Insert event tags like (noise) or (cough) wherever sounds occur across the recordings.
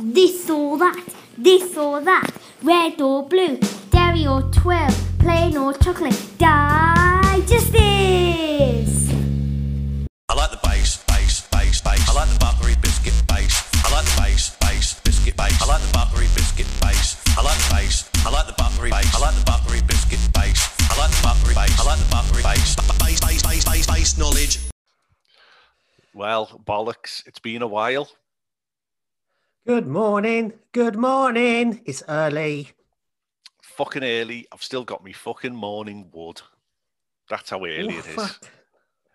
this or that, this or that, red or blue, dairy or twirl, plain or chocolate. Digest this! I like the base, base, base, base. I like the buttery biscuit base. I like the base, base, biscuit base. I like the buttery biscuit base. I like the base. I like the buttery base. I like the buttery biscuit base. I like the buttery base. I like the buttery base. Base, base, base, base, base knowledge. Well, bollocks, it's been a while. Good morning. Good morning. It's early. Fucking early. I've still got me fucking morning wood. That's how early oh, it is. fuck.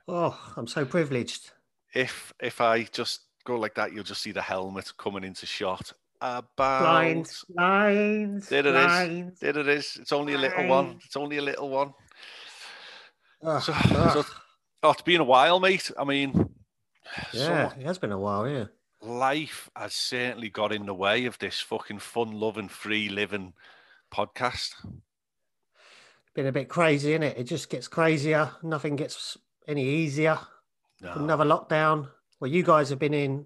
Oh, I'm so privileged. If if I just go like that, you'll just see the helmet coming into shot. About Lines, lines, There it is. lines. There it is. It's only a little one. It's only a little one. Ugh, So, ugh. so oh, it's been a while, mate. I mean, (sighs) yeah, so it has been a while. Yeah. Life has certainly got in the way of this fucking fun-loving, free living podcast. Been a bit crazy, is it? It just gets crazier. Nothing gets any easier. No. Another lockdown. Well, you guys have been in.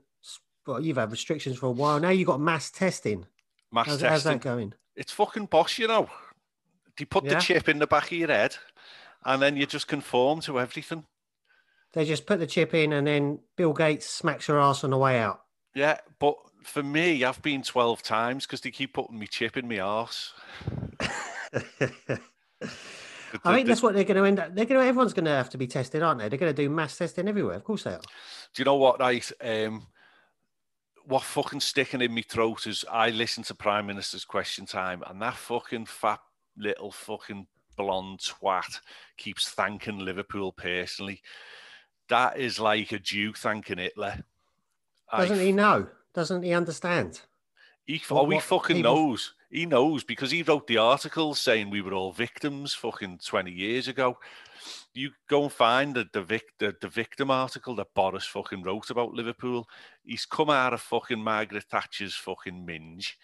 Well, you've had restrictions for a while. Now you've got mass testing. Mass How's, how's testing. that going? It's fucking boss, you know. They put the chip in the back of your head, and then you just conform to everything. They just put the chip in, and then Bill Gates smacks your ass on the way out. Yeah, but for me, I've been 12 times because they keep putting me chip in my arse. (laughs) I think that's what they're going to end up. They're going to. Everyone's going to have to be tested, aren't they? They're going to do mass testing everywhere. Of course they are. Do you know what, right? Um, what fucking sticking in my throat is I listen to Prime Minister's Question Time, and that fucking fat little fucking blonde twat keeps thanking Liverpool personally. That is like a Jew thanking Hitler. I Doesn't he know? Doesn't he understand? He, What- oh, he fucking people- knows. He knows because he wrote the article saying we were all victims fucking 20 years ago. You go and find the, the, vic, the, the victim article that Boris fucking wrote about Liverpool. He's come out of fucking Margaret Thatcher's fucking minge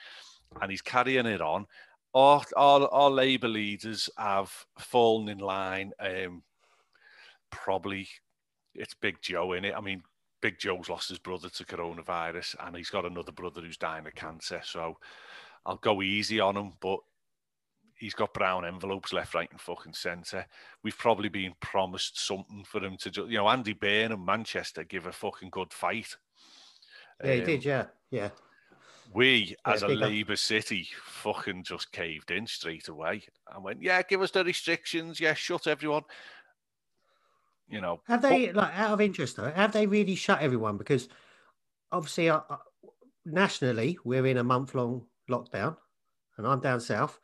and he's carrying it on. Our, our, our Labour leaders have fallen in line. Um, probably it's Big Joe in it. I mean, Big Joe's lost his brother to coronavirus, and he's got another brother who's dying of cancer. So I'll go easy on him, but he's got brown envelopes left, right, and fucking centre. We've probably been promised something for him to do. You know, Andy Burnham and Manchester give a fucking good fight. Yeah, he Um, did. Yeah, yeah. We, Yeah, as a up. Labour city, fucking just caved in straight away and went, "Yeah, give us the restrictions. Yeah, shut everyone." You know, Have but- they, like, out of interest though, have they really shut everyone? Because obviously, uh, nationally, we're in a month long lockdown, and I'm down south,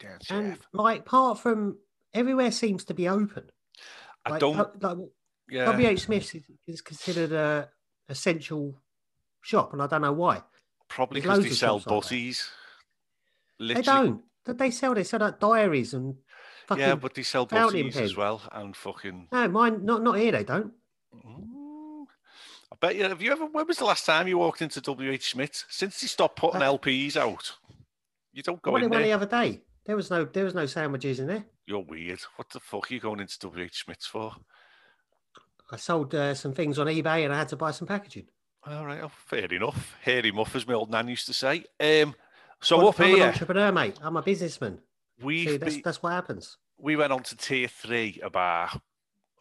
Down and south. like, apart from everywhere seems to be open. I Like, don't. uh, like yeah, WH Smith's is, is considered a essential shop, and I don't know why. probably because they sell like They don't. They sell. They sell like diaries and fucking. Yeah, but they sell butties as well, and fucking. No, mine. Not not here. They don't. Mm, I bet you. Have you ever? When was the last time you walked into WH Smith? Since they stopped putting Uh, LPs out, you don't I go went in one the other day. There was no. There was no sandwiches in there. You're weird. What the fuck are you going into WH Smith's for? I sold uh, some things on eBay and I had to buy some packaging. All right, oh, fair enough. Hairy muff, as my old nan used to say. Um, so I'm, up I'm an here, entrepreneur, mate. I'm a businessman. See, that's, that's what happens. we went on to tier three about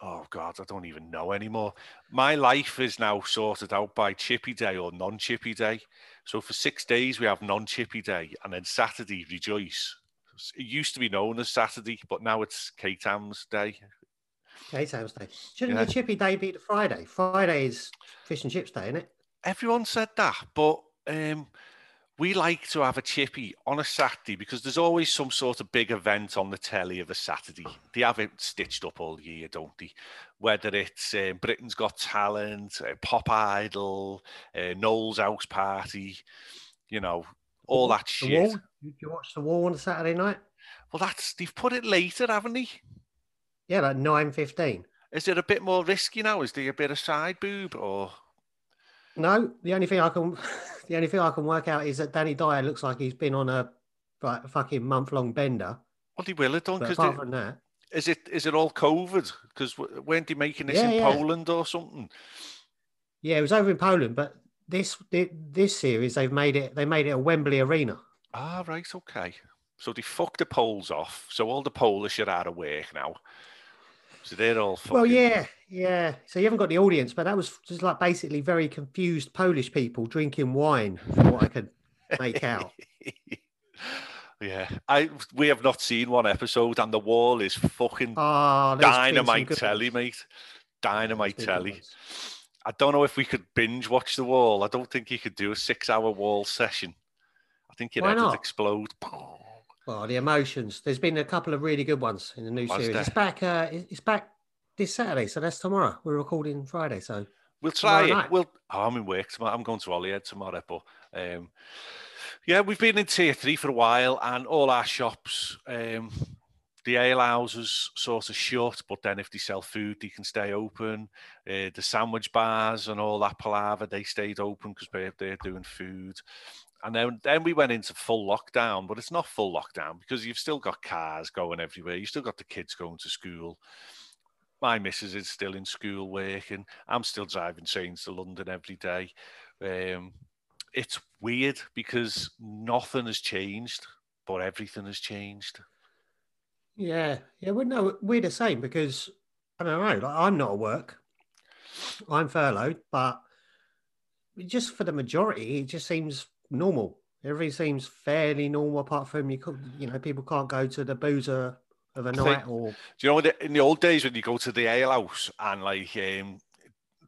oh god i don't even know anymore my life is now sorted out by chippy day or non-chippy day so for six days we have non-chippy day and then saturday rejoice it used to be known as saturday but now it's k-tams day Okay, Sam's Day. Shouldn't Yeah. your chippy day be the Friday? Friday is fish and chips day, isn't it? everyone said that but um we like to have a chippy on a Saturday because there's always some sort of big event on the telly of a Saturday. They have it stitched up all year, don't they? Whether it's um, Britain's Got Talent, uh, Pop Idol, uh, Noel's House Party, you know, all that The shit. wall. You, you watch the wall on a Saturday night? Well, that's they've put it later, haven't they? Yeah, like nine fifteen. Is it a bit more risky now? Is there a bit of side boob or? No, the only thing I can, (laughs) the only thing I can work out is that Danny Dyer looks like he's been on a like, fucking month long bender. Well, they will have done because apart from that, is it is it all COVID? Because weren't they making this Yeah, in yeah. Poland or something? yeah, it was over in Poland, but this this series they've made it they made it a Wembley Arena. Ah, right, okay. So they fucked the Poles off. So all the Polish are out of work now. So they're all fucking. Well, yeah, yeah. So you haven't got the audience, but that was just like basically very confused Polish people drinking wine, from what I could make out. (laughs) yeah, I we have not seen one episode, and the wall is fucking ah, Oh, there's been some dynamite telly, ones. mate. Dynamite There's been good telly. ones. I don't know if we could binge watch the wall. I don't think you could do a six-hour wall session. I think your Why head would explode. Oh, the emotions. There's been a couple of really good ones in the new Was series. there? It's back. Uh, it's back this Saturday, so that's tomorrow. We're recording Friday, so We'll try it. night. We'll. Oh, I'm in work tomorrow. I'm going to Holyhead tomorrow, but um, yeah, we've been in tier three for a while, and all our shops, um, the ale houses sort of shut, but then if they sell food, they can stay open. Uh, the sandwich bars and all that palaver, they stayed open because they're, they're doing food. And then, then we went into full lockdown, but it's not full lockdown because you've still got cars going everywhere. You've still got the kids going to school. My missus is still in school working. I'm still driving trains to London every day. Um, it's weird because nothing has changed, but everything has changed. yeah, yeah. Well, no, we're the same because I don't know. Like, I'm not at work. I'm furloughed, but just for the majority, it just seems normal. Everything seems fairly normal, apart from you. could- You know, people can't go to the boozer of a I think- night or Do you know what? In the old days, when you go to the ale house and like um,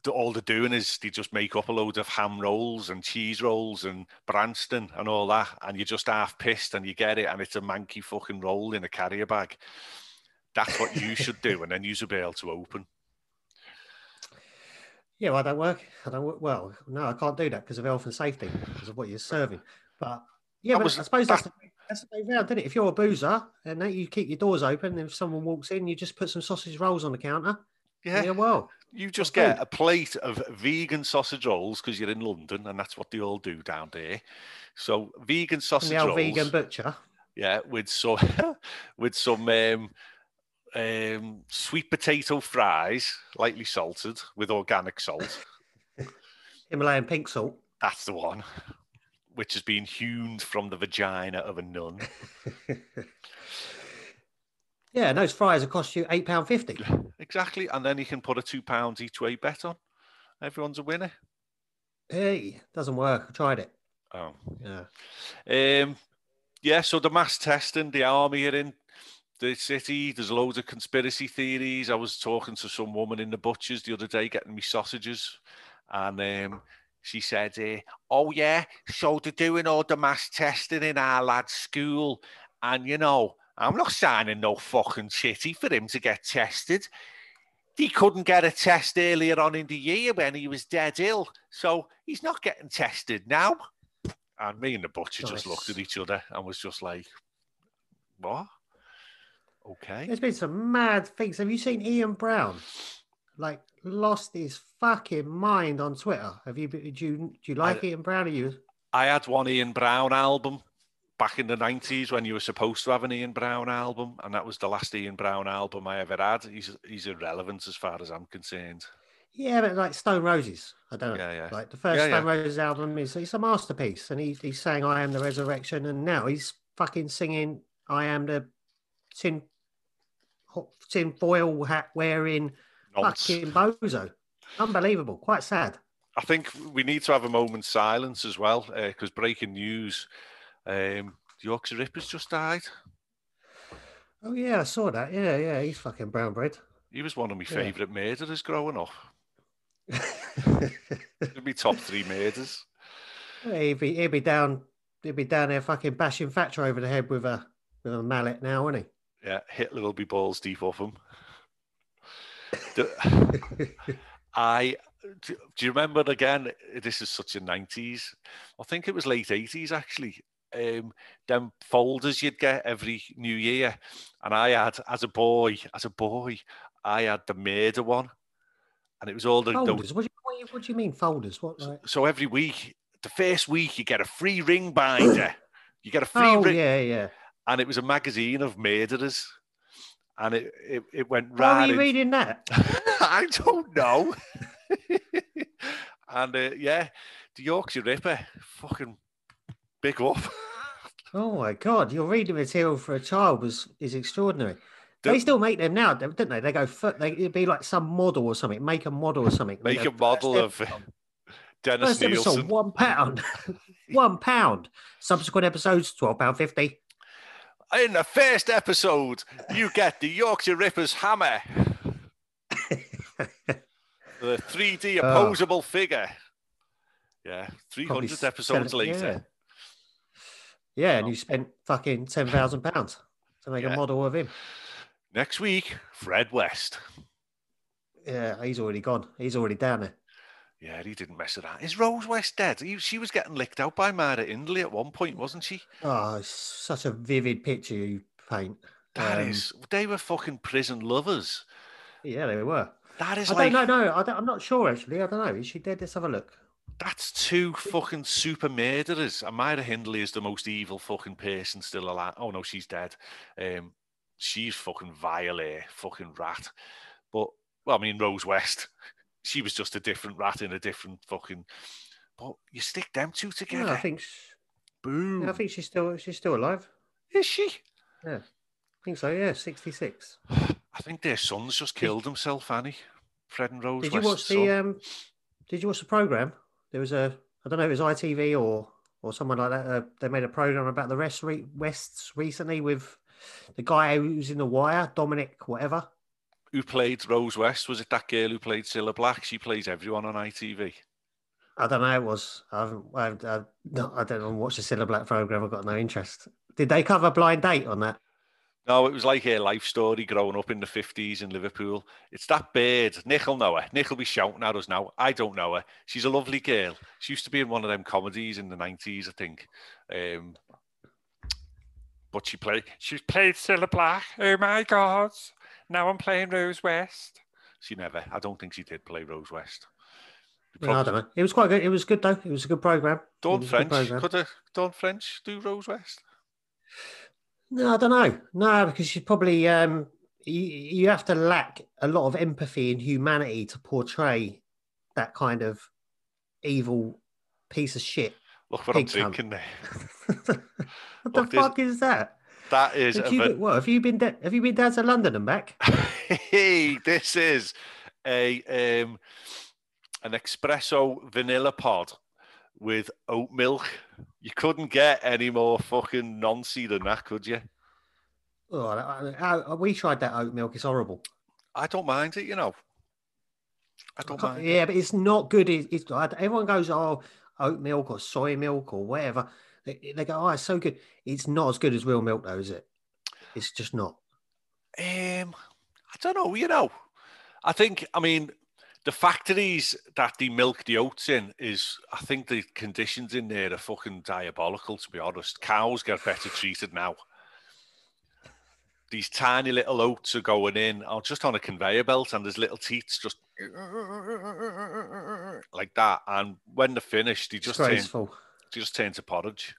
the, all they're doing is they just make up a load of ham rolls and cheese rolls and Branston and all that, and you're just half pissed and you get it, and it's a manky fucking roll in a carrier bag. That's what you should do, and then you should be able to open. Yeah, well, I don't work. I don't work. Well, no, I can't do that because of health and safety, because of what you're serving. But yeah, but I suppose that's the, that's the way round, isn't it? If you're a boozer and that you keep your doors open, if someone walks in, you just put some sausage rolls on the counter. Yeah, Yeah, well, you just food. get a plate of vegan sausage rolls because you're in London, and that's what they all do down there. So vegan sausage the old rolls. vegan butcher. yeah, with some (laughs) with some um, um, sweet potato fries, lightly salted with organic salt. (laughs) Himalayan pink salt. That's the one, which has been hewn from the vagina of a nun. (laughs) Yeah, and those fries will cost you eight pound fifty. (laughs) exactly, and then you can put a two pounds each way bet on. Everyone's a winner. Hey, doesn't work. I tried it. Oh, Yeah. Um, yeah, so the mass testing, the army are in the city. There's loads of conspiracy theories. I was talking to some woman in the butchers the other day getting me sausages, and um, she said, eh, "Oh yeah, so they're doing all the mass testing in our lad's school, and you know, I'm not signing no fucking city for him to get tested." He couldn't get a test earlier on in the year when he was dead ill, so he's not getting tested now. And me and the butcher just looked at each other and was just like, "What? Okay." There's been some mad things. Have you seen Ian Brown? Like lost his fucking mind on Twitter. Have you? Do you, do you like Ian Brown? Are you? I had one Ian Brown album back in the nineties when you were supposed to have an Ian Brown album, and that was the last Ian Brown album I ever had. He's he's irrelevant as far as I'm concerned. Yeah, but like Stone Roses. I don't know. Yeah, yeah. Like the first Yeah, Stone Roses album is it's a masterpiece, and he, he's saying "I am the resurrection," and now he's fucking singing "I am the tin tin foil hat wearing Nonce. fucking bozo." Unbelievable. Quite sad. I think we need to have a moment's silence as well, because breaking news: um, Yorkshire Rippers just died. Oh yeah, I saw that. Yeah, yeah. He's fucking brown bread. He was one of my Yeah. favourite murderers growing up. (laughs) He'd be top three murders. he'd be he'd be down he'd be down there fucking bashing Thatcher over the head with a with a mallet now, wouldn't Yeah, Hitler will be balls deep off him. Do- (laughs) I do do you remember again? This is such a nineties. I think it was late eighties actually. Um, them folders you'd get every New Year, and I had as a boy, as a boy, I had the murder one, and it was all the, the folders. What do, you, what, do you, what do you mean folders? What like? so every week, the first week you get a free ring binder. You get a free Oh ring, yeah, yeah. And it was a magazine of murderers, and it it, it went Why were you reading that? (laughs) I don't know. (laughs) and uh, yeah, the Yorkshire Ripper, fucking big up. (laughs) Oh my god, your reading material for a child was is extraordinary. They still make them now, don't they? They go. They, it'd be like some model or something. Make a model or something. Make a model of Dennis First episode, one pound, one pound. Subsequent episodes, twelve pound fifty. In the first episode, you get the Yorkshire Ripper's hammer, (laughs) the 3D Oh. opposable figure. Yeah, 300 sell episodes later. Yeah, yeah and you spent fucking ten thousand pounds to make Yeah. a model of him. Next week, Fred West. Yeah, he's already gone. He's already down there. Yeah, he didn't mess with that. Is Rose West dead? He, she was getting licked out by Myra Hindley at one point, wasn't she? Oh, it's such a vivid picture you paint. That Um, is, they were fucking prison lovers. Yeah, they were. That is I like, don't know. No, I don't, I'm not sure actually. I don't know. Is she dead? Let's have a look. that's two fucking super murderers. And Myra Hindley is the most evil fucking person still alive. Oh no, she's dead. Um, she's fucking vile, eh, fucking rat. But well, I mean, Rose West, (laughs) she was just a different rat in a different fucking. But you stick them two together. I think. Boom. Yeah, I think she's still she's still alive. Is she? Yeah, I think so. Yeah, sixty six. I think their son's just killed himself, Annie. Fred and Rose Did you West's watch the son. um? Did you watch the program? There was a I don't know if it was ITV or or someone like that. Uh, they made a program about the West re- Wests recently with the guy who was in the Wire, Dominic whatever. Who played Rose West? Was it that girl who played Cilla Black? She plays everyone on ITV. I don't know. It was I haven't. I, no, I don't know. Watch the Cilla Black program. I've got no interest. Did they cover Blind Date on that? No, it was like her life story growing up in the 50s in Liverpool. It's that bird. Nick will know her. Nick will be shouting at us now. I don't know her. She's a lovely girl. She used to be in one of them comedies in the 90s, I think. Um, but she played, she played Cilla Black. Oh my God. Now I'm playing Rose West. She never, I don't think she did play Rose West. No, I don't know. It was quite good. It was good though. It was a good program. It Dawn was French. programme. Could have Dawn French do Rose West? No, I don't know. No, because you probably um you, you have to lack a lot of empathy and humanity to portray that kind of evil piece of shit. Look what I'm cunt. thinking there. (laughs) (laughs) what the Look, there's- fuck is that? That is Have you, been- what, have you been? Da- have you been down to London and back? (laughs) hey, this is a um, an espresso vanilla pod with oat milk. You couldn't get any more fucking noncy than that, could you? Oh, I- I- I- we tried that oat milk. It's horrible. I don't mind it, you know. I don't can't- mind. Yeah, but it's not good. It- It's, everyone goes, oh, oat milk or soy milk or whatever. They, they go, oh, it's so good. It's not as good as real milk, though, is it? It's just not. Um, I don't know. You know, I think. I mean, the factories that they milk the oats in is. I think the conditions in there are fucking diabolical. To be honest, cows get better treated now. These tiny little oats are going in, or just on a conveyor belt, and there's little teats just like that. And when they're finished, they just turn. Just turn to porridge.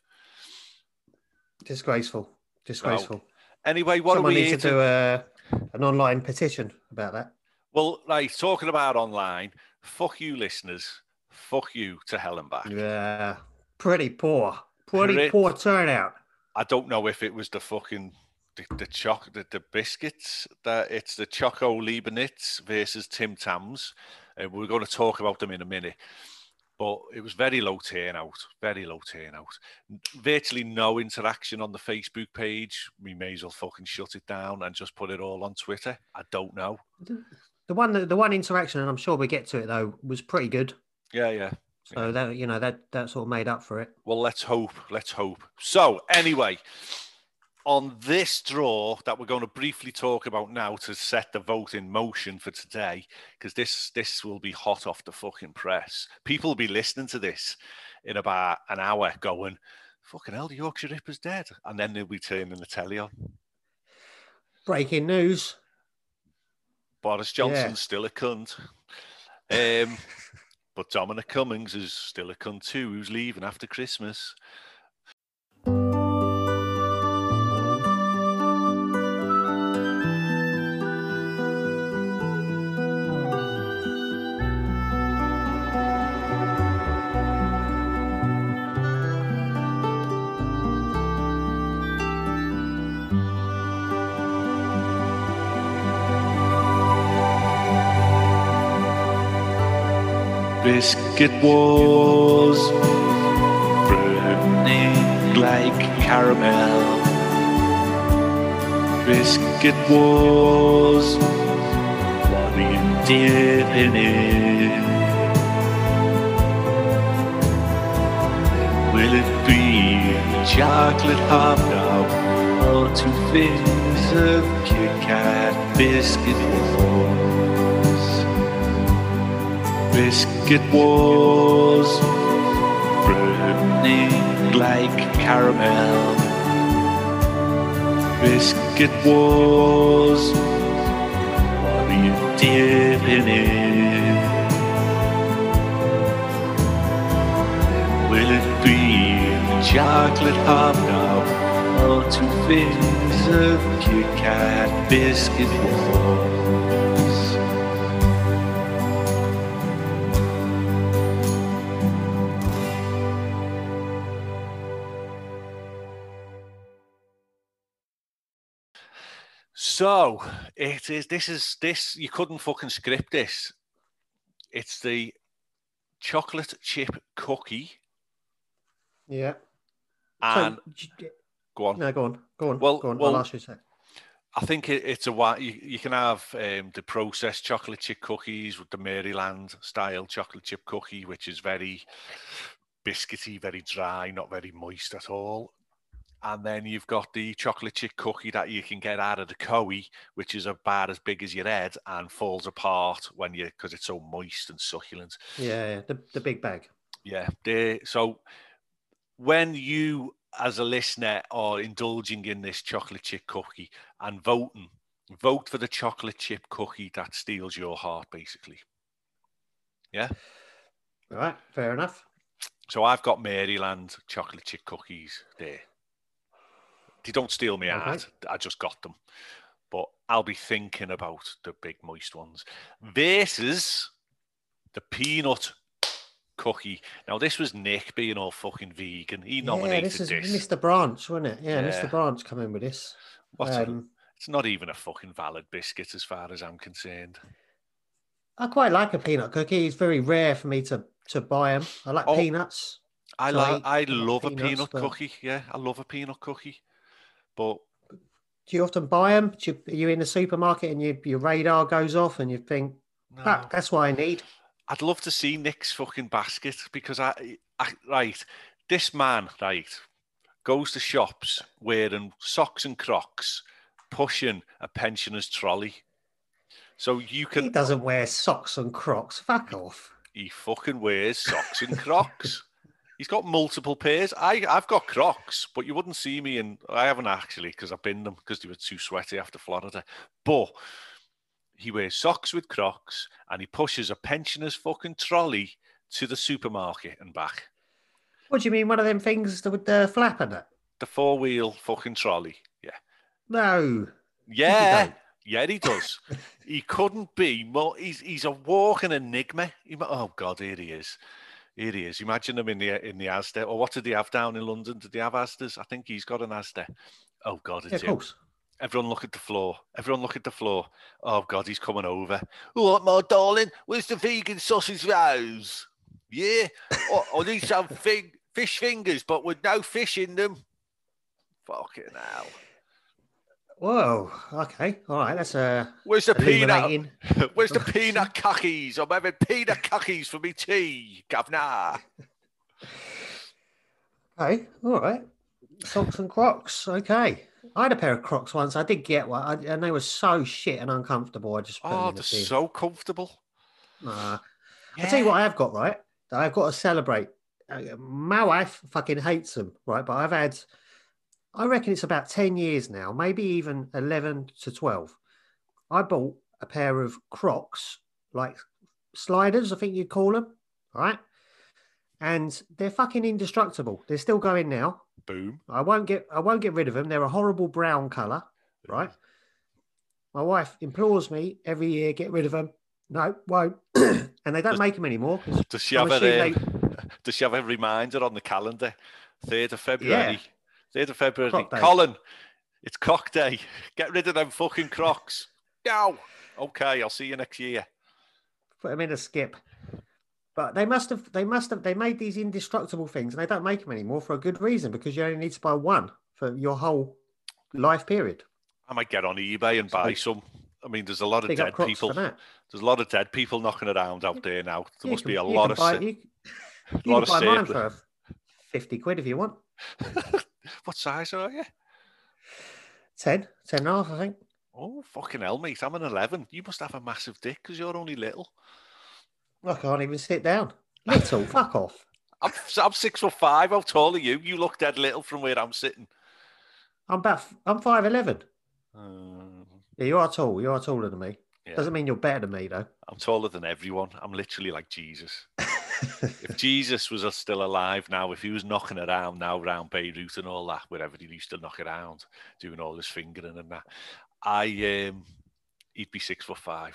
Disgraceful. Disgraceful. Anyway, what Someone are we needs to do a, an online petition about that. Well, right, talking about online, fuck you, listeners. Fuck you to hell and back. Yeah. Pretty poor. Pretty poor turnout. I don't know if it was the fucking the, the choc the, the biscuits that it's the Choco Leibniz versus Tim Tams. And we're going to talk about them in a minute. But it was very low turnout, very low turnout. Virtually no interaction on the Facebook page. We may as well fucking shut it down and just put it all on Twitter. I don't know. The one, the one interaction, and I'm sure we get to it though, was pretty good. Yeah, yeah. So that you know that that sort of made up for it. Well, let's hope. Let's hope. So, anyway, on this draw that we're going to briefly talk about now to set the vote in motion for today, because this this will be hot off the fucking press. People will be listening to this in about an hour, going, "Fucking hell, the Yorkshire Ripper's dead," and then they'll be turning the telly on. Breaking news. Boris Johnson's still a cunt. Um, but Dominic Cummings is still a cunt too, who's leaving after Christmas. Biscuit Wars. Burning like caramel. Biscuit Wars. What are you dipping in? Will it be chocolate hobnob or two things of Kit Kat biscuit? Biscuit wars, burning like caramel. Biscuit wars, what are you dipping in? Will it be chocolate hobnob or two things of Kit Kat biscuit wars? So it is. This is this. You couldn't fucking script this. It's the chocolate chip cookie, Yeah. and so, go on. no, go on. Go on. Well- go on. well- I'll ask you a sec. I think it, it's a wa- you, you can have um, the processed chocolate chip cookies with the Maryland style chocolate chip cookie, which is very biscuity, very dry, not very moist at all. And then you've got the chocolate chip cookie that you can get out of the Cowie, which is about as big as your head and falls apart when you because it's so moist and succulent. Yeah, yeah, the, the big bag. Yeah. They, so when you, as a listener, are indulging in this chocolate chip cookie and voting, vote for the chocolate chip cookie that steals your heart, basically. Yeah. All right, fair enough. So I've got Maryland chocolate chip cookies there. They don't steal me Okay. heart. I just got them. But I'll be thinking about the big moist ones. Versus the peanut cookie. Now this was Nick being all fucking vegan. He Yeah, nominated this is this. Mr. Branch, wasn't it? Yeah, Yeah. Mr. Branch come in with this. What's a- Um, it's not even a fucking valid biscuit as far as I'm concerned. I quite like a peanut cookie. It's very rare for me to to buy them. I like Oh, peanuts. I So like I- I love a peanut but- cookie. Yeah, I love a peanut cookie. But Do you often buy them? Do you, are you in the supermarket and you, your radar goes off and you think, no. that, that's what I need? I'd love to see Nick's fucking basket because I, I right, this man, right, goes to shops wearing socks and crocs, pushing a pensioner's trolley. So you can. He doesn't wear socks and Crocs. Fuck off. he fucking wears socks and crocs. He's got multiple pairs. I, I've got Crocs, but you wouldn't see me in. I haven't actually because I've been them because they were too sweaty after Florida. But he wears socks with Crocs and he pushes a pensioner's fucking trolley to the supermarket and back. What do you mean? One of them things with the uh, flap in it? The four wheel fucking trolley. Yeah. No. Yeah. Yeah, he does. (laughs) he couldn't be more. He's he's a walking enigma. He, oh God, here he is. Here he is. Imagine him in the in the Asda. Or what did they have down in London? Did they have Asdas? I think he's got an Asda. Oh God, it's of him. course. Everyone look at the floor. Everyone look at the floor. Oh God, he's coming over. Right, my darling. Where's the vegan sausage rolls? Yeah. oh, I need some fig- fish fingers, but with no fish in them. Fucking hell. Whoa. Okay. All right. That's a Where's the peanut? (laughs) Where's the (laughs) peanut cookies? I'm having peanut cookies for me tea, governor. (laughs) Okay. All right. Socks and Crocs. Okay. I had a pair of Crocs once. I did get one, I, and they were so shit and uncomfortable. I just Oh, they're the so comfortable. Nah. I'll tell you what I have got, right? I've got to celebrate. Uh, My wife fucking hates them, right? But I've had, I reckon it's about 10 years now, maybe even 11 to 12. I bought a pair of Crocs, like sliders, I think you'd call them, right? And they're fucking indestructible. They're still going now. Boom. I won't get I won't get rid of them. They're a horrible brown colour, right? My wife implores me every year, get rid of them. No, won't. (clears throat) and they don't Does- make them anymore. Does she I'm have a um, Does she have a reminder on the calendar? Third of February. Third of February. Croc day. Colin, it's cock day. (laughs) Get rid of them fucking crocs. no. Okay, I'll see you next year. Put them in a skip. But they must have, they must have, they made these indestructible things, and they don't make them anymore for a good reason because you only need to buy one for your whole life period. I might get on eBay and buy some. I mean, there's a lot of Big dead people. There's a lot of dead people knocking around out there now. There You must can- be a lot of buy, sa- you, (laughs) you lot can buy mine for fifty quid if you want. (laughs) What size are you? 10, 10 and a half, I think. Oh, fucking hell, mate. I'm an 11. You must have a massive dick because you're only little. I can't even sit down. Little, (laughs) fuck off. I'm, I'm six foot five. How tall are you? You look dead little from where I'm sitting. I'm about, I'm five eleven. Um, Yeah, you are tall. You are taller than me. yeah, Doesn't mean you're better than me though. I'm taller than everyone. I'm literally like Jesus. (laughs) if Jesus was still alive now, if he was knocking around now around Beirut and all that, wherever he used to knock around, doing all his fingering and that, I um, he'd be six foot five.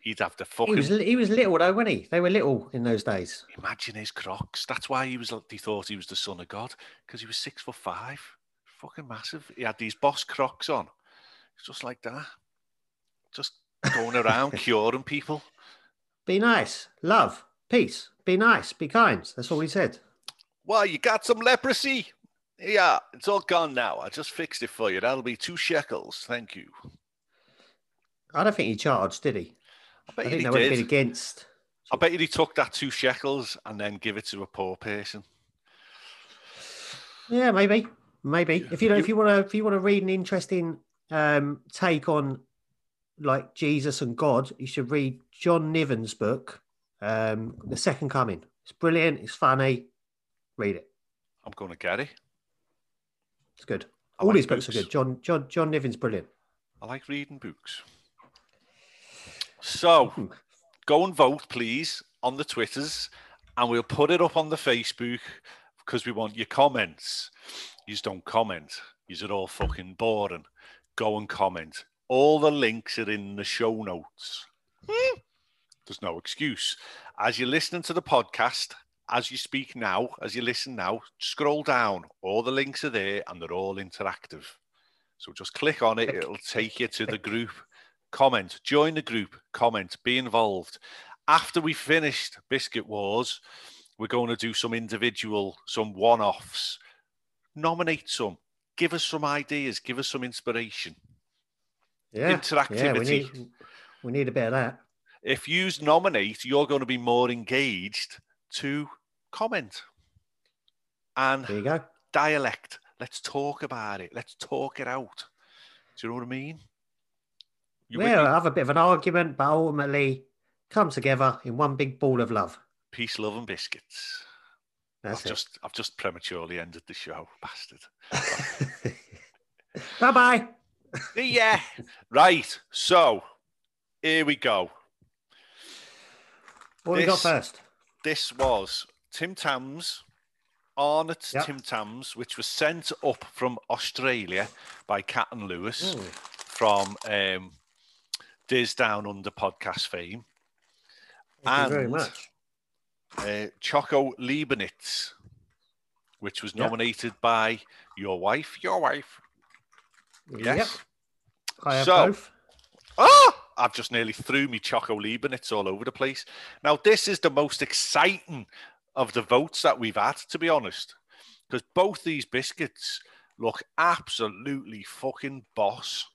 He'd have the he fucking was, he was little though, wasn't he? They were little in those days. imagine his crocs. That's why he was. He thought he was the son of God because he was six foot five, fucking massive. He had these boss crocs on, just like that, just going around (laughs) curing people. Be nice, love, peace. Be nice, be kind. That's all he said. Well, you got some leprosy. Yeah, it's all gone now. I just fixed it for you. That'll be two shekels. Thank you. I don't think he charged, did he? I bet I think he they would have been against. I bet you he took that two shekels and then give it to a poor person. Yeah, maybe, maybe. If you know, if you want to, if you want to read an interesting um, take on like Jesus and God, you should read John Niven's book, um, The Second Coming. It's brilliant. It's funny. Read it. I'm going to get it. It's good. I All like his books are good. John John John Niven's brilliant. I like reading books. So Hmm. go and vote, please, on the Twitters, and we'll put it up on the Facebook because we want your comments. You just don't comment. You're all fucking boring. Go and comment. All the links are in the show notes. There's no excuse. As you're listening to the podcast, as you speak now, as you listen now, scroll down. All the links are there and they're all interactive. So just click on it, it'll take you to the group. Comment, join the group, comment, be involved. After we finished Biscuit Wars, we're going to do some individual, some one offs. Nominate some, give us some ideas, give us some inspiration. Yeah, Yeah, we Interactivity. need we need a bit of that. If you nominate, you're going to be more engaged to comment. And There you go. dialect. Let's talk about it. Let's talk it out. Do you know what I mean? You with We'll me? have a bit of an argument, but ultimately come together in one big ball of love. Peace, love, and biscuits. That's I've it. just, I've just prematurely ended the show, (laughs) bastard. bye bye. yeah. Right. So here we go. What we got This- first? This was Tim Tams, Arnott Yep. Tim Tams, which was sent up from Australia by Cat and Lewis Mm. from um, Diz Down Under podcast fame. Thank you very And- much. uh, Choco Leibniz, which was nominated by your wife. Your wife. Yes. Yep. I have So- both. Ah! I've just nearly threw me Choco Leibniz all over the place. Now, this is the most exciting of the votes that we've had, to be honest, because both these biscuits look absolutely fucking boss.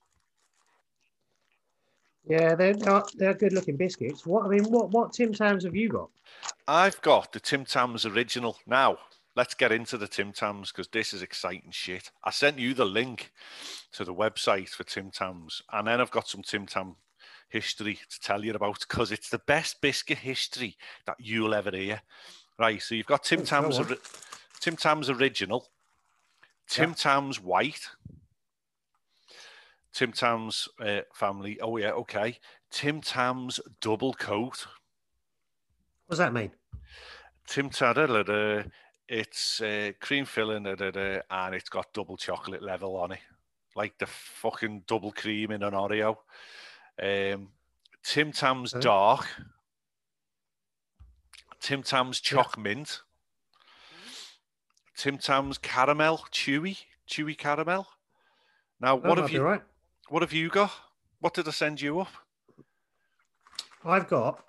Yeah, they're not, they're good looking biscuits. What I mean, what what Tim Tams have you got? I've got the Tim Tams original. Now, let's get into the Tim Tams because this is exciting shit. I sent you the link to the website for Tim Tams, and then I've got some Tim Tam history to tell you about because it's the best biscuit history that you'll ever hear. Right, so you've got Tim Oh, Tams, Tim Tams original, Tim Yeah. Tams white, Tim Tams uh, family. Oh yeah, okay. Tim Tams double coat. What does that mean? Tim Tadder, it's uh, cream filling, da, da, da, and it's got double chocolate level on it, like the fucking double cream in an Oreo. Um, Tim Tams dark, Tim Tams Yeah. choc mint, Tim Tams caramel, chewy, chewy caramel. Now, That what have you? right? What have you got? What did I send you up? I've got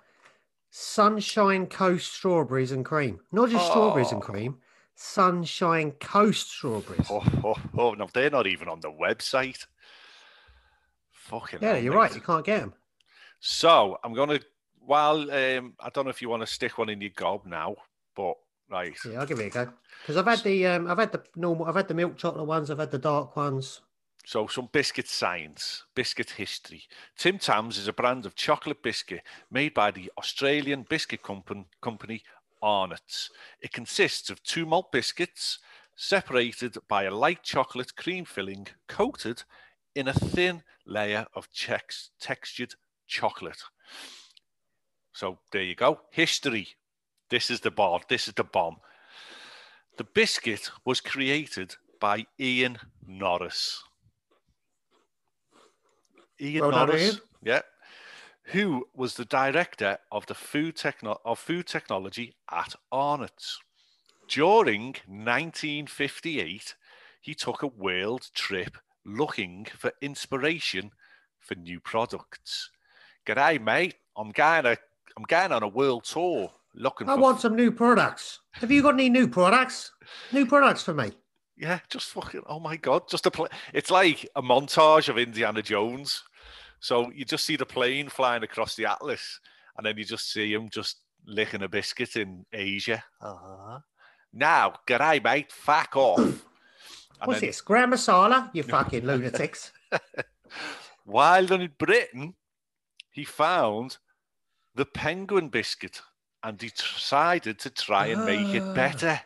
Sunshine Coast strawberries and cream. Not just strawberries and Oh. cream, Sunshine Coast strawberries. Oh, oh, oh, no, they're not even on the website. Fucking yeah, hell, you're mate. right. You can't get them. So I'm gonna. Well, um, I don't know if you want to stick one in your gob now, but right, Yeah, I'll give it a go. Because I've had the um, I've had the normal, I've had the milk chocolate ones, I've had the dark ones. So, some biscuit science, biscuit history. Tim Tams is a brand of chocolate biscuit made by the Australian biscuit company, company Arnott's. It consists of two malt biscuits separated by a light chocolate cream filling coated in a thin layer of chex- textured chocolate. So, there you go. History. This is the bomb. This is the bomb. The biscuit was created by Ian Norris. Ian Well Norris, Ian. yeah, who was the director of the food techno- of food technology at Arnott's. During 1958, he took a world trip looking for inspiration for new products. G'day, mate. I'm going to, I'm going on a world tour looking I for want some new products. Have you got any new products? New products for me? Yeah, just fucking. Oh my god, just a play. It's like a montage of Indiana Jones. So you just see the plane flying across the Atlas, and then you just see him just licking a biscuit in Asia. Uh-huh. Now, g'day, mate. Fuck off. And What's then this? Grand Masala? You fucking lunatics. (laughs) While in Britain, he found the penguin biscuit, and he decided to try and make it Ah. better.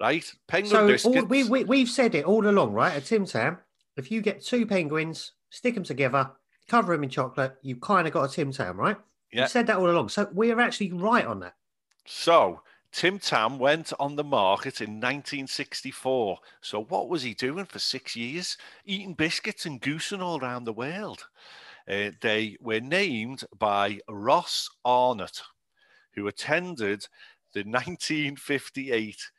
Right, penguin so biscuits. all, we, we, we've said it all along, right? At Tim Tam, if you get two penguins, stick them together, cover them in chocolate, you've kind of got a Tim Tam, right? Yeah. We've said that all along. So we're actually right on that. So, Tim Tam went on the market in 1964. So, what was he doing for six years? Eating biscuits and goosing all around the world. Uh, they were named by Ross Arnott, who attended the (laughs) 1958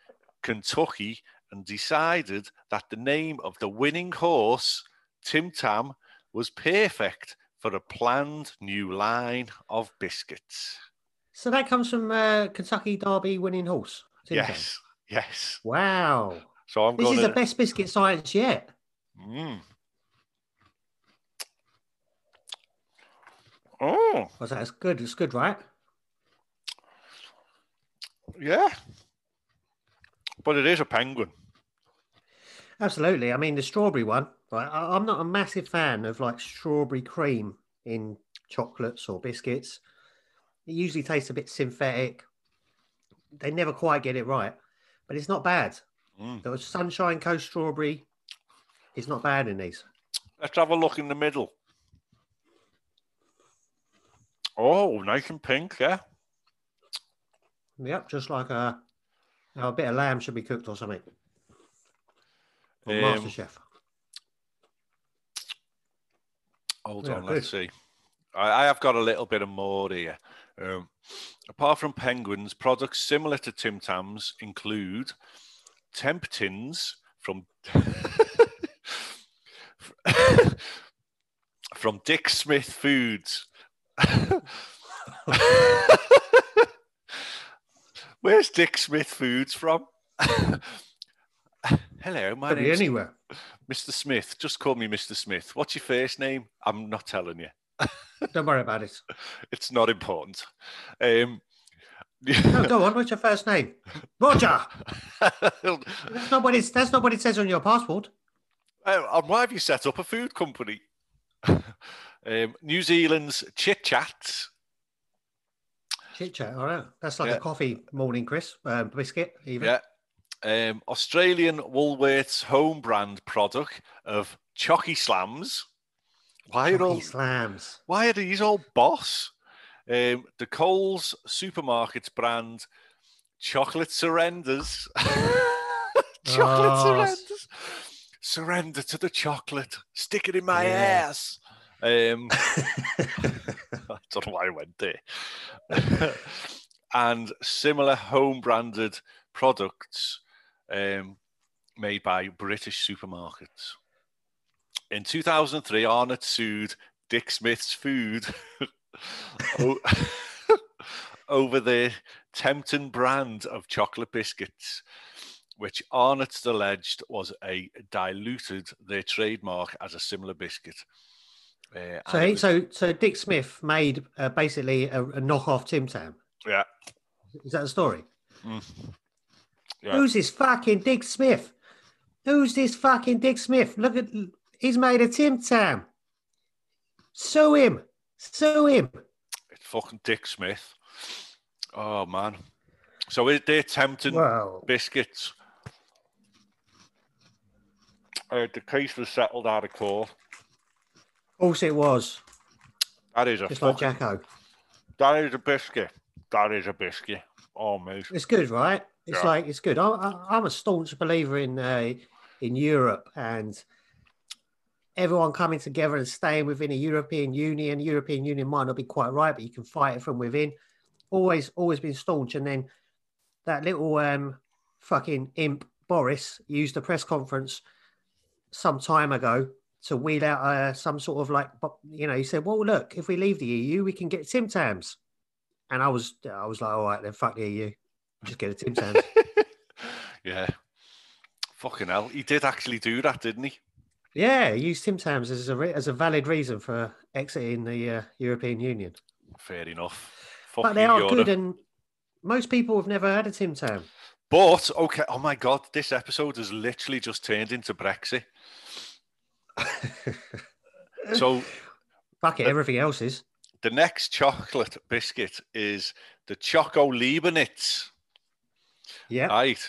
Kentucky and decided that the name of the winning horse, Tim Tam, was perfect for a planned new line of biscuits. So that comes from uh, Kentucky Derby winning horse. Yes, yes. Wow. So I'm This going is the best biscuit science yet. Mm. Oh, Was that? It's good. It's good, right? yeah. But it is a penguin. Absolutely. I mean, the strawberry one, right? I'm not a massive fan of like strawberry cream in chocolates or biscuits. It usually tastes a bit synthetic. They never quite get it right, but it's not bad. Mm. The Sunshine Coast strawberry is not bad in these. Let's have a look in the middle. Oh, nice and pink, yeah. Yep, just like a, a bit of lamb should be cooked or something. Or Um, MasterChef. Hold Yeah, on, good. let's see. I, I have got a little bit of more here. Um, apart from penguins, products similar to Tim Tams include Temptins from (laughs) from Dick Smith Foods. (laughs) Where's Dick Smith Foods from? Hello, my Could name's anywhere. Mr. Smith. Just call me Mr. Smith. What's your first name? I'm not telling you. Don't worry about it. (laughs) It's not important. Um, No, go on. What's your first name? Roger. (laughs) That's not what it's. That's not what it says on your passport. Oh, and why have you set up a food company? (laughs) um, New Zealand's Chit Chats. Chit chat. All right. That's like Yeah. a coffee morning, Chris. Um, biscuit, even. Yeah. Um, Australian Woolworths home brand product of Chocky Slams. Why are all slams. why are these all boss? Um, the Coles supermarkets brand chocolate surrenders. (laughs) chocolate Oh, surrenders. Surrender to the chocolate. Stick it in my Yeah. ass. Um, (laughs) (laughs) I don't know why I went there. and similar home branded products um, made by British supermarkets. In 2003, Arnott sued Dick Smith's Food (laughs) (laughs) over their Temptin brand of chocolate biscuits, which Arnott's alleged was a diluted their trademark as a similar biscuit. Uh, So, he, was- so, so Dick Smith made uh, basically a, a knockoff Tim Tam. yeah, Is that the story? yeah. Who's this fucking Dick Smith? Who's this fucking Dick Smith? Look at he's made a Tim Tam. Sue him. Sue him. It's fucking Dick Smith. Oh man. So is they're Temptin Wow. biscuits. Uh, the case was settled out of court. Of course it was. That is a Just like Jacko. that is a biscuit. That is a biscuit. Oh mate. It's good, right? It's Yeah. like it's good. I, I, I'm a staunch believer in uh, in Europe and everyone coming together and staying within a European Union. European Union might not be quite right, but you can fight it from within. Always, always been staunch. And then that little um, fucking imp Boris used a press conference some time ago to wheel out uh, some sort of like, you know, he said, "Well, look, if we leave the EU, we can get Tim Tams." And I was, I was like, "All right, then fuck the EU, just get a Tim Tams." (laughs) Yeah. Fucking hell. He did actually do that, didn't he? Yeah, use Tim Tams as a re- as a valid reason for exiting the uh, European Union. Fair enough. but they Fucking are Europe. good, and most people have never had a Tim Tam. But okay, oh my god, this episode has literally just turned into Brexit. (laughs) So Fuck it, everything else is. the next chocolate biscuit is the Choco Leibniz. Yeah, Right.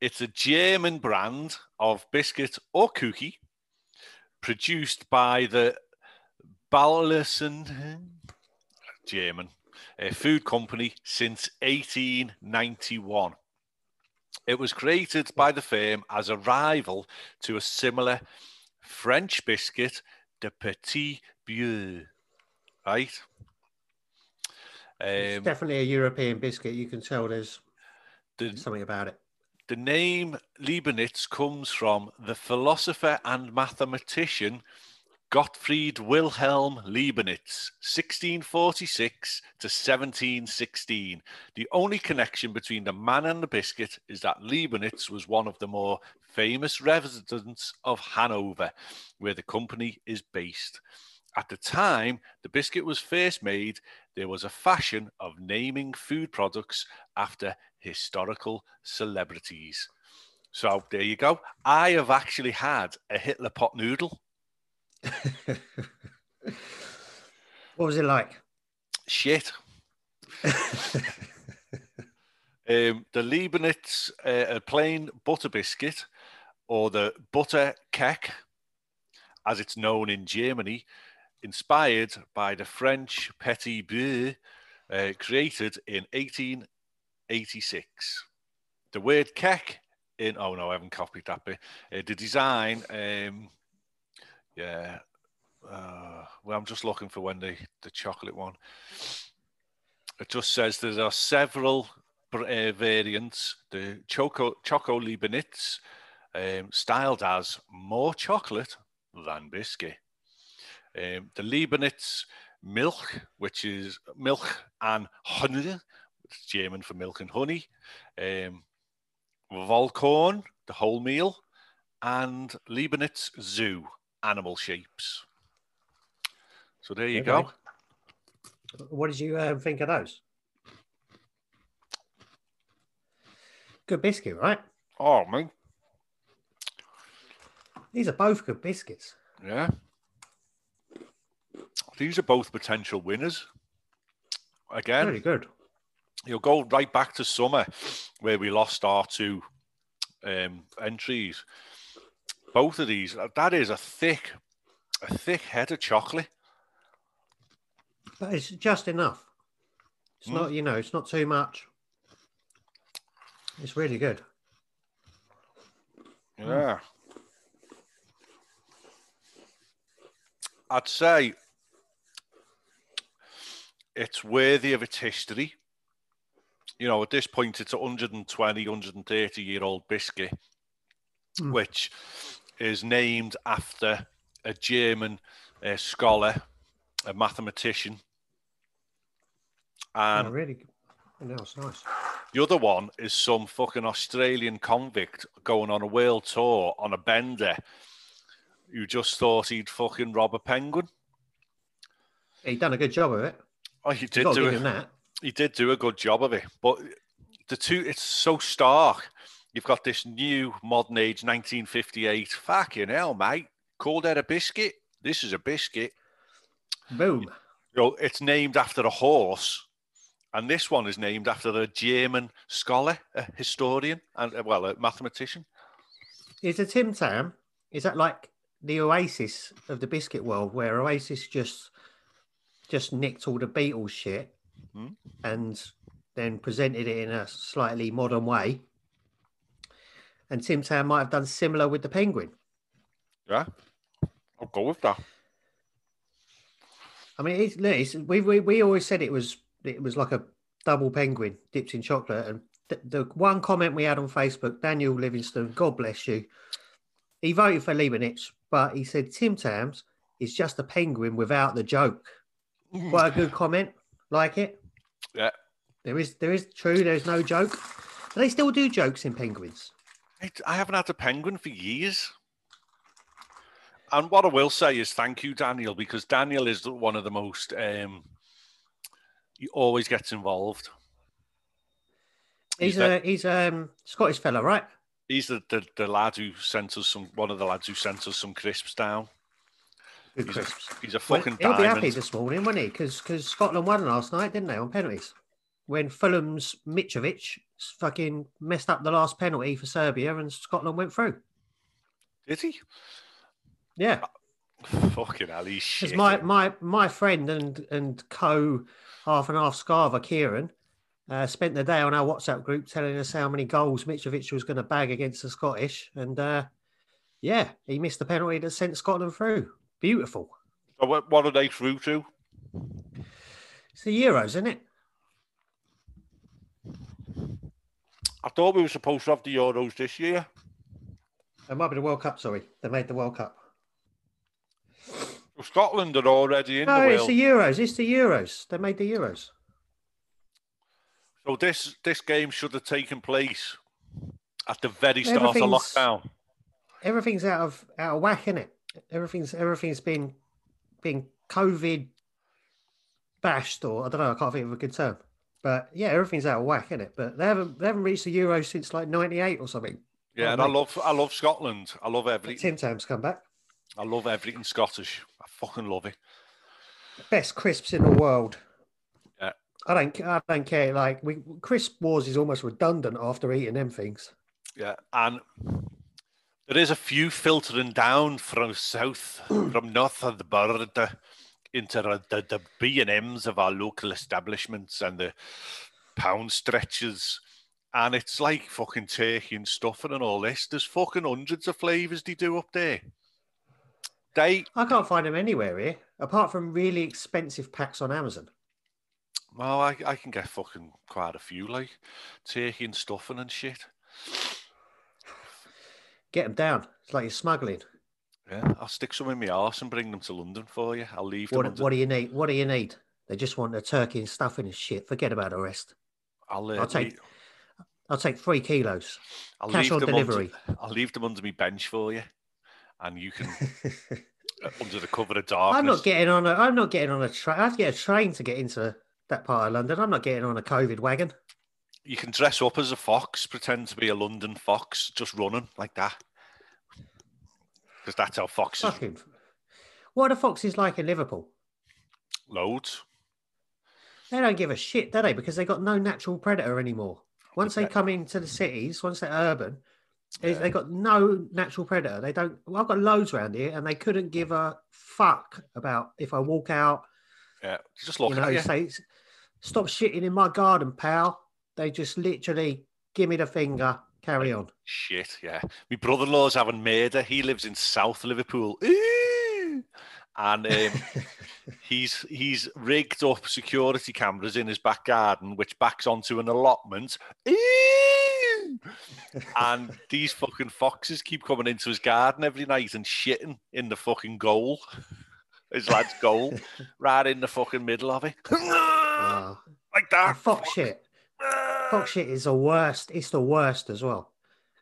It's a German brand of biscuit or cookie produced by the Bahlsen German a food company since 1891. It was created by the firm as a rival to a similar French biscuit, the Petit Beurre. Right? it's Um, definitely a European biscuit. You can tell there's the, something about it. The name Leibniz comes from the philosopher and mathematician Gottfried Wilhelm Leibniz, 1646 to 1716. The only connection between the man and the biscuit is that Leibniz was one of the more famous residents of Hanover, where the company is based. At the time the biscuit was first made, there was a fashion of naming food products after historical celebrities. So there you go. I have actually had a Hitler pot noodle. (laughs) What was it like? Shit. (laughs) Um, the Leibniz uh, a plain butter biscuit, or the butter kek, as it's known in Germany, inspired by the French Petit Beurre, uh, created in 1886. The word Keck in oh no, I haven't copied that bit. Uh, the design, um, yeah. Uh, well, I'm just looking for when the the chocolate one. It just says there are several uh, variants. The Choco Choco Leibniz, um, styled as more chocolate than biscuit. Um, the Leibniz milk, which is milk and honey, it's German for milk and honey. Um, Vollkorn, the whole meal, and Leibniz Zoo, animal shapes. So there you go. What did you um, think of those? Good biscuit, right? Oh man, These are both good biscuits. yeah. These are both potential winners. Again, Very good. You'll go right back to summer where we lost our two um, entries. Both of these, uh, that is a thick, a thick head of chocolate. But it's just enough. It's Mm. not, you know, it's not too much. It's really good. Yeah. I'd say it's worthy of its history. You know, at this point, it's a 120, 130 year old biscuit, Mm. which is named after a German uh, scholar, a mathematician. Oh, And really good. No, it's nice. The other one is some fucking Australian convict going on a world tour on a bender who just thought he'd fucking rob a penguin. He done a good job of it. Oh, he did do it. him that. He did do a good job of it. But the two, it's so stark. You've got this new modern age 1958. Fucking hell, mate. Call that a biscuit? This is a biscuit. Boom. You know, it's named after a horse. And this one is named after a German scholar, a historian, and uh, well, a mathematician. Is a Tim Tam? Is that like the Oasis of the biscuit world, where Oasis just just nicked all the Beatles shit Hmm. and then presented it in a slightly modern way? And Tim Tam might have done similar with the Penguin. Yeah, I'll go with that. I mean, it's, it's, we, we we always said it was it was like a double penguin dipped in chocolate. And th- the one comment we had on Facebook, Daniel Livingston, God bless you, he voted for Leibniz, but he said Tim Tams is just a penguin without the joke. (laughs) Quite a good comment, like it. Yeah. There is there is true. There's no joke. Do they still do jokes in penguins? I, I haven't had a penguin for years. And what I will say is thank you, Daniel, because Daniel is one of the most. Um, he always gets involved. He's He's a he's a um, Scottish fella, right? He's the, the, the lad who sent us some. One of the lads who sent us some crisps down. Good He's a, he's a Well, fucking he'll be happy this morning, won't he? Because Scotland won last night, didn't they, on penalties? When Fulham's Mitrovic fucking messed up the last penalty for Serbia and Scotland went through. Did he? Yeah, Fucking hell, he's shit. my, my my friend and and co half and half scarver Kieran uh, spent the day on our WhatsApp group telling us how many goals Mitrovic was going to bag against the Scottish, and uh, yeah, he missed the penalty that sent Scotland through. Beautiful. So what, what are they through to? It's the Euros, isn't it? I thought we were supposed to have the Euros this year. It might be the World Cup. Sorry, they made the World Cup. Scotland are already in No, the it's the Euros. It's the Euros. They made the Euros. So this this game should have taken place at the very start of lockdown. Everything's out of out of whack, isn't it? Everything's everything's been been COVID bashed, or I don't know. I can't think of a good term. But yeah, everything's out of whack, isn't it? But they haven't they haven't reached the Euro since like '98 or something. Yeah, and I love I love Scotland. I love everything. Tim Tam's come back. I love everything Scottish. I fucking love it. Best crisps in the world. Yeah. I don't I don't care. Like we crisp wars is almost redundant after eating them things. Yeah, and there is a few filtering down from south, mm. from north of the border into the, the, the B and M's of our local establishments and the pound stretches, and it's like fucking turkey and stuffing and all this. There's fucking hundreds of flavors they do up there. They I can't find them anywhere here, apart from really expensive packs on Amazon. well, I, I can get fucking quite a few like turkey and stuffing and shit. Get them down. It's like you're smuggling. Yeah, I'll stick some in my arse and bring them to London for you. I'll leave them. What, under- what do you need? What do you need? They just want the turkey and stuffing and shit. Forget about the rest. I'll, uh, I'll take- leave- I'll take three kilos. I'll cash leave on them delivery. Under, I'll leave them under my bench for you, and you can (laughs) uh, under the cover of darkness. I'm not getting on a. I'm not getting on a train. I have to get a train to get into that part of London. I'm not getting on a COVID wagon. You can dress up as a fox, pretend to be a London fox, just running like that, because that's how foxes Fucking. What are the foxes like in Liverpool? loads. They don't give a shit, do they? Because they got no natural predator anymore. Once they come into the cities, once they're urban, they Yeah. they got no natural predator. They don't. Well, I've got loads around here, and they couldn't give a fuck about if I walk out. Yeah, just look you know, at you. say, "Stop shitting in my garden, pal." They just literally give me the finger. Carry on. Shit, yeah. My brother-in-law's having murder. He lives in South Liverpool. Ooh! And um, (laughs) he's he's rigged up security cameras in his back garden, which backs onto an allotment. Ooh! and (laughs) these fucking foxes keep coming into his garden every night and shitting in the fucking goal. His lad's goal, (laughs) right in the fucking middle of it. Ah, like that. fox shit. Fox shit is the worst. It's the worst as well.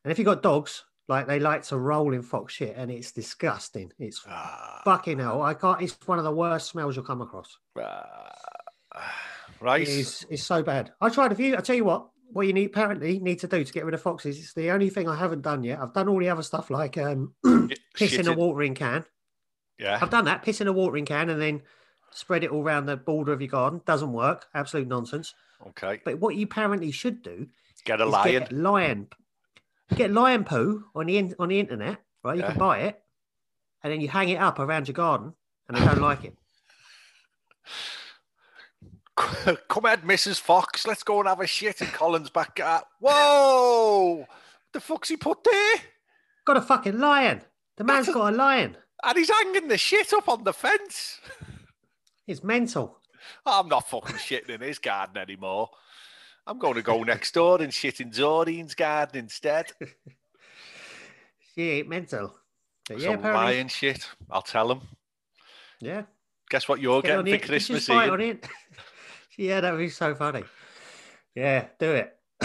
And if you've got dogs, like they like to roll in fox shit and it's disgusting. It's Ah, fucking hell. I can't, it's one of the worst smells you'll come across. ah, right. It is, it's so bad. I tried a few. I tell you what, what you need apparently need to do to get rid of foxes. It's the only thing I haven't done yet. I've done all the other stuff like um, (clears throat) piss in a watering can. Yeah. I've done that, piss in a watering can and then spread it all around the border of your garden. Doesn't work. Absolute nonsense. Okay. But what you apparently should do Get a lion. get lion, get lion poo on the in, on the internet, right? You Yeah. can buy it, and then you hang it up around your garden, and they don't (laughs) like it. (laughs) Come ahead, Mrs. Fox. Let's go and have a shit in Colin's backyard. Whoa! The fuck's he put there? Got a fucking lion. The man's a- got a lion. And he's hanging the shit up on the fence. (laughs) It's mental. I'm not fucking shitting in his garden anymore. I'm going to go (laughs) next door and shit in Zorine's garden instead. She ain't mental. But yeah, Some apparently. lion shit. I'll tell him. Yeah. Guess what you're Get getting for Christmas Eve? on it. (laughs) yeah, that would be so funny. Yeah, do it. (laughs)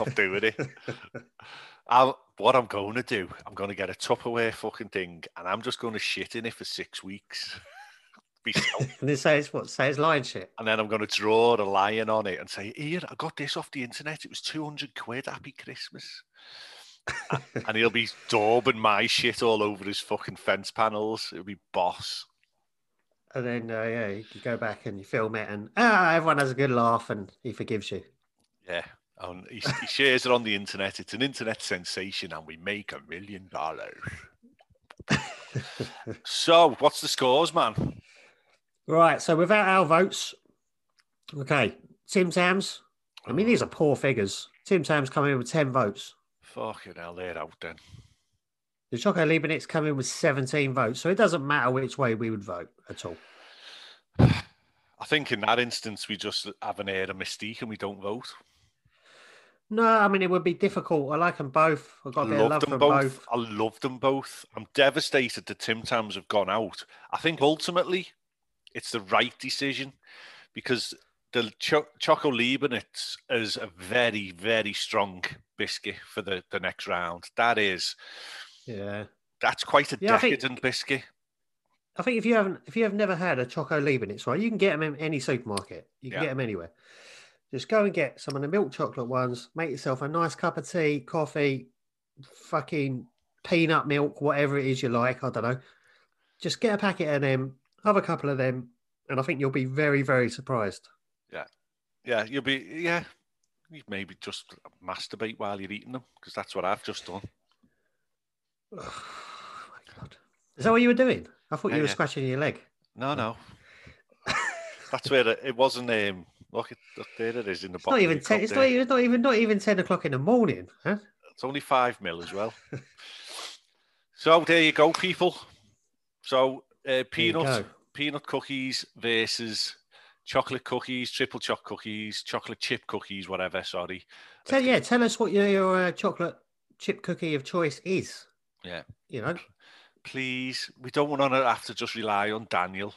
I'm doing it. I'll, what I'm going to do, I'm going to get a Tupperware fucking thing, and I'm just going to shit in it for six weeks. And (laughs) then say it's what? Say it's lion shit. and then I'm going to draw a lion on it and say, "Here, I got this off the internet. It was 200 quid. Happy Christmas." (laughs) And he'll be daubing my shit all over his fucking fence panels. It'll be boss. And then uh, yeah, you go back and you film it, and ah, everyone has a good laugh, and he forgives you. Yeah. And he, he shares it on the internet. It's an internet sensation, and we make a million dollars. (laughs) So, what's the scores, man? Right. So without our votes, okay, Tim Tams. I mean, these are poor figures. Tim Tams coming in with ten votes. Fucking hell, they're out then. The Choco Leibniz come in with 17 votes. So it doesn't matter which way we would vote at all. (sighs) I think in that instance, we just have an air of mystique and we don't vote. No, I mean, it would be difficult. I like them both. I've got a bit of love them both. both. I loved them both. I'm devastated that Tim Tams have gone out. I think ultimately it's the right decision because the Cho- Choco Leibniz is a very, very strong biscuit for the, the next round. That is, Yeah. that's quite a Yeah, I think- decadent biscuit. I think if you haven't, if you have never had a Choco Leibniz, right, you can get them in any supermarket. You can Yeah. get them anywhere. Just go and get some of the milk chocolate ones. Make yourself a nice cup of tea, coffee, fucking peanut milk, whatever it is you like. I don't know. Just get a packet of them, have a couple of them, and I think you'll be very, very surprised. Yeah, yeah, you'll be, yeah, you maybe just masturbate while you're eating them because that's what I've just done. (sighs) Oh my god! Is that what you were doing? I thought Yeah, you were yeah. scratching your leg. No, no. (laughs) That's where it, it wasn't. Um, look, it, look, there it is in the It's bottom. not even ten. It's there. not even not even not even ten o'clock in the morning, huh? It's only five mil as well. (laughs) so there you go, people. So uh, There peanut go. Peanut cookies versus chocolate cookies, triple choc cookies, chocolate chip cookies, whatever. Sorry. So yeah, tell us what your, your uh, chocolate chip cookie of choice is. Yeah. You know, Please, we don't want to have to just rely on Daniel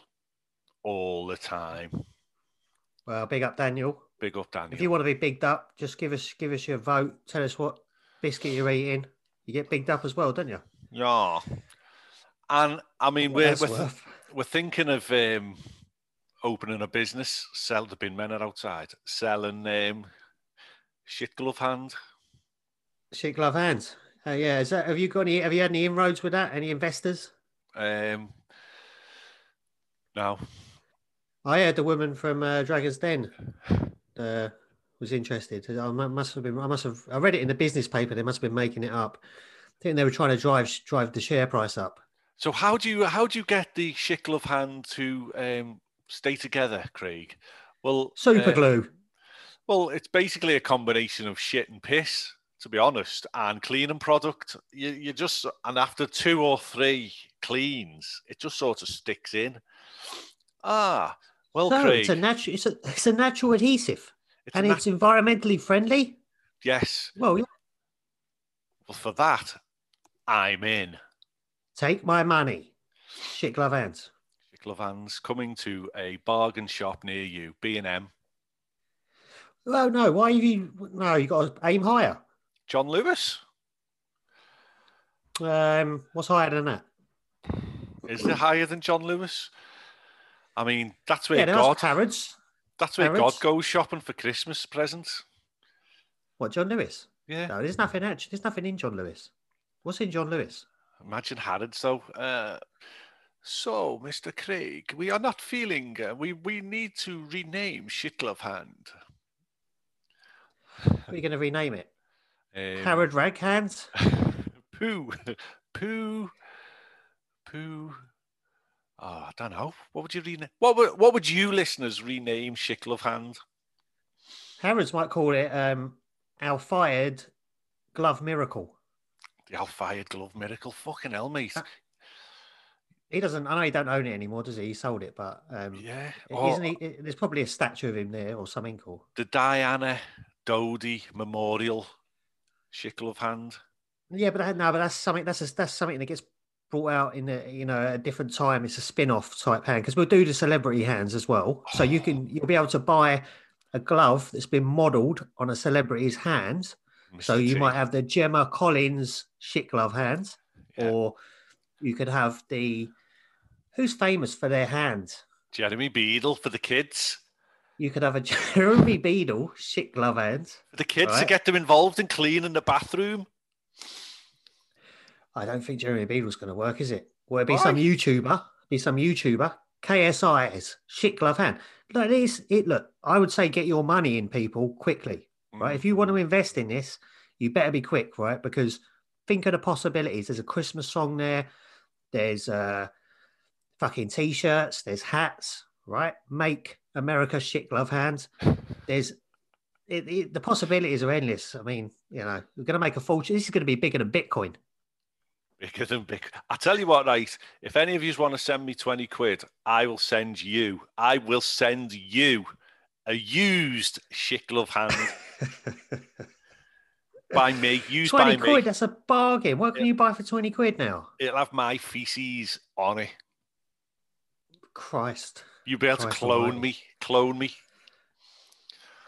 all the time. well, big up Daniel. Big up, Daniel. If you want to be bigged up, just give us give us your vote. Tell us what biscuit you're eating. You get bigged up as well, don't you? Yeah. And I mean, What we're, we're. We're thinking of um, opening a business, sell the bin men are outside, selling um, shit glove hand. Shit glove hands. Uh, yeah, is that have you got any? Have you had any inroads with that? Any investors? Um, no, I heard the woman from uh, Dragon's Den uh, was interested. I must have been. I must have. I read it in the business paper. They must have been making it up. I think they were trying to drive drive the share price up. So how do you how do you get the shit glove hand to um, stay together, Craig? Well, Super uh, glue. well, it's basically a combination of shit and piss, to be honest, and cleaning product. You you just and after two or three cleans, it just sort of sticks in. Ah, well, so Craig, it's a natural. It's a it's a natural adhesive, it's and nat- it's environmentally friendly. yes. Well, yeah. Well, for that, I'm in. Take my money. Shit glove hands. Glove hands coming to a bargain shop near you, B and M. Oh no, why have you? No, you got to aim higher. John Lewis. Um, what's higher than that? Is it higher than John Lewis? I mean, that's where yeah, God. Harrods. That's where God goes shopping for Christmas presents. What John Lewis? Yeah. No, there's nothing actually. There's nothing in John Lewis. What's in John Lewis? Imagine Harrods though. Uh, so, Mr. Craig, we are not feeling. Uh, we we need to rename Shitglove Hand. What are you going to rename it? Um, Harrod Raghands? (laughs) Pooh, poo, poo. Oh, I don't know. What would you rename? What would what would you listeners rename Shitglove Hand? Harrods might call it um, Al Fayed Glove Miracle. The Al Fayed Glove Miracle. Fucking hell, mate. He doesn't. I know he don't own it anymore, does he? He sold it, but um, Yeah. isn't he? There's probably a statue of him there or something. Or the Diana Dodi Memorial Shitglove Hand. yeah, but that, no, but that's something. That's a, that's something that gets brought out in a you know a different time. It's a spin-off type hand because we'll do the celebrity hands as well. So you can you'll be able to buy a glove that's been modelled on a celebrity's hands. So you might have the Gemma Collins shit glove hands, Yeah. or you could have the who's famous for their hands. Jeremy Beadle for the kids. You could have a (laughs) Jeremy Beadle shit glove hands. For the kids to get them involved in cleaning the bathroom. I don't think Jeremy Beadle's going to work, is it? Will it be some YouTuber? Be some YouTuber? KSI's shit glove hand. Look, it. Look, I would say get your money in people quickly, right? If you want to invest in this, you better be quick, right? Because think of the possibilities. There's a Christmas song there. There's uh, fucking t-shirts. There's hats, right? Make America shit glove hands. There's it, it, the possibilities are endless. I mean, you know, we're going to make a fortune. This is going to be bigger than Bitcoin. Bigger than big. I tell you what, right? If any of you want to send me 20 quid, I will send you, I will send you a used shit glove hand (laughs) by me, used 20 by quid, me. that's a bargain. What can Yeah. you buy for 20 quid now? It'll have my feces on it. Christ. You'll be able to clone almighty. me, clone me.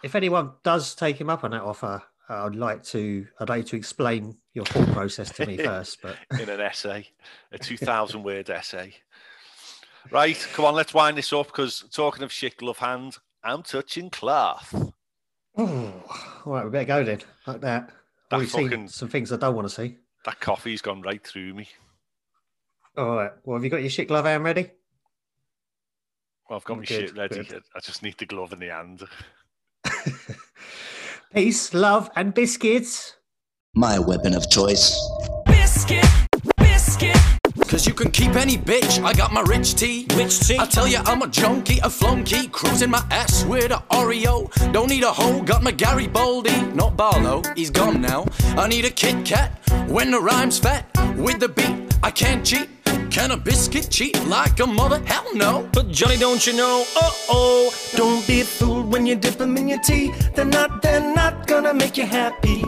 If anyone does take him up on that offer, uh, I'd like to I'd like to explain your thought process to me (laughs) first. But in an essay, a 2,000 word essay. Right, come on, let's wind this up because talking of shit glove hand, I'm touching cloth. All right, we better go then. Like that. That We've seen some things I don't want to see. That coffee's gone right through me. All right. Well, have you got your shit glove hand ready? Well, I've got my Good, shit ready. good. I just need the glove in the hand. (laughs) Peace, love, and biscuits. My weapon of choice. biscuit, biscuit. Cause you can keep any bitch. I got my rich tea. Rich tea. I tell you, I'm a junkie, a flunky, cruising my ass with a Oreo. Don't need a hoe, got my Garibaldi. Not Barlow, he's gone now. I need a Kit Kat when the rhyme's fat. With the beat, I can't cheat. Can a biscuit cheat like a mother? Hell no. But Johnny, don't you know? Uh oh. Don't be fooled when you dip them in your tea. They're not, they're not gonna make you happy.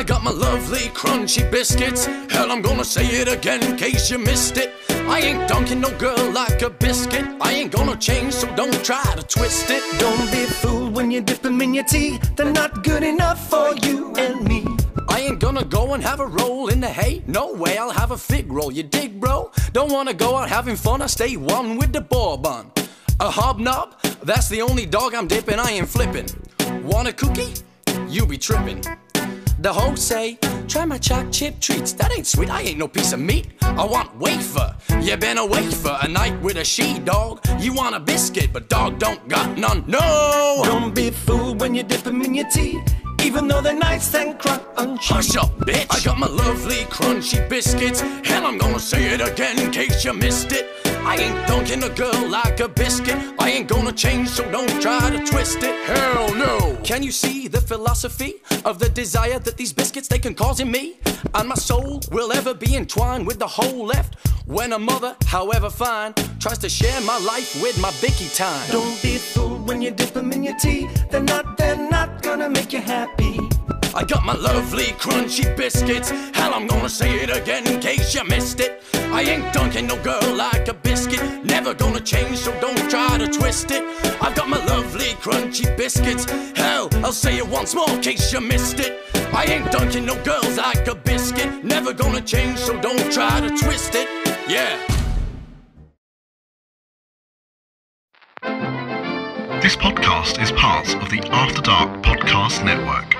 I got my lovely crunchy biscuits. Hell, I'm gonna say it again in case you missed it. I ain't dunking no girl like a biscuit. I ain't gonna change, so don't try to twist it. Don't be fooled when you dip them in your tea. They're not good enough for you and me. I ain't gonna go and have a roll in the hay. No way, I'll have a fig roll. You dig, bro? Don't wanna go out having fun. I stay one with the bourbon. A hobnob? That's the only dog I'm dipping. I ain't flipping. Want a cookie? You be tripping. The hoes say, try my choc chip treats. That ain't sweet, I ain't no piece of meat. I want wafer. You been a wafer, a night with a she dog. You want a biscuit, but dog don't got none. No! Don't be fooled when you dip them in your tea. Even though they're nice and crunchy. Hush up, bitch. I got my lovely crunchy biscuits. Hell, I'm gonna say it again in case you missed it. I ain't dunking a girl like a biscuit. I ain't gonna change, so don't try to twist it. Hell no. Can you see the philosophy of the desire that these biscuits they can cause in me? And my soul will ever be entwined with the whole left. When a mother, however fine, tries to share my life with my bicky time. Don't be fooled when you dip them in your tea. They're not, they're not gonna make you happy. I got my lovely crunchy biscuits. Hell, I'm gonna say it again in case you missed it. I ain't dunking no girl like a biscuit. Never gonna change, so don't try to twist it. I've got my lovely crunchy biscuits. Hell, I'll say it once more in case you missed it. I ain't dunking no girls like a biscuit. Never gonna change, so don't try to twist it. Yeah. This podcast is part of the After Dark Podcast Network.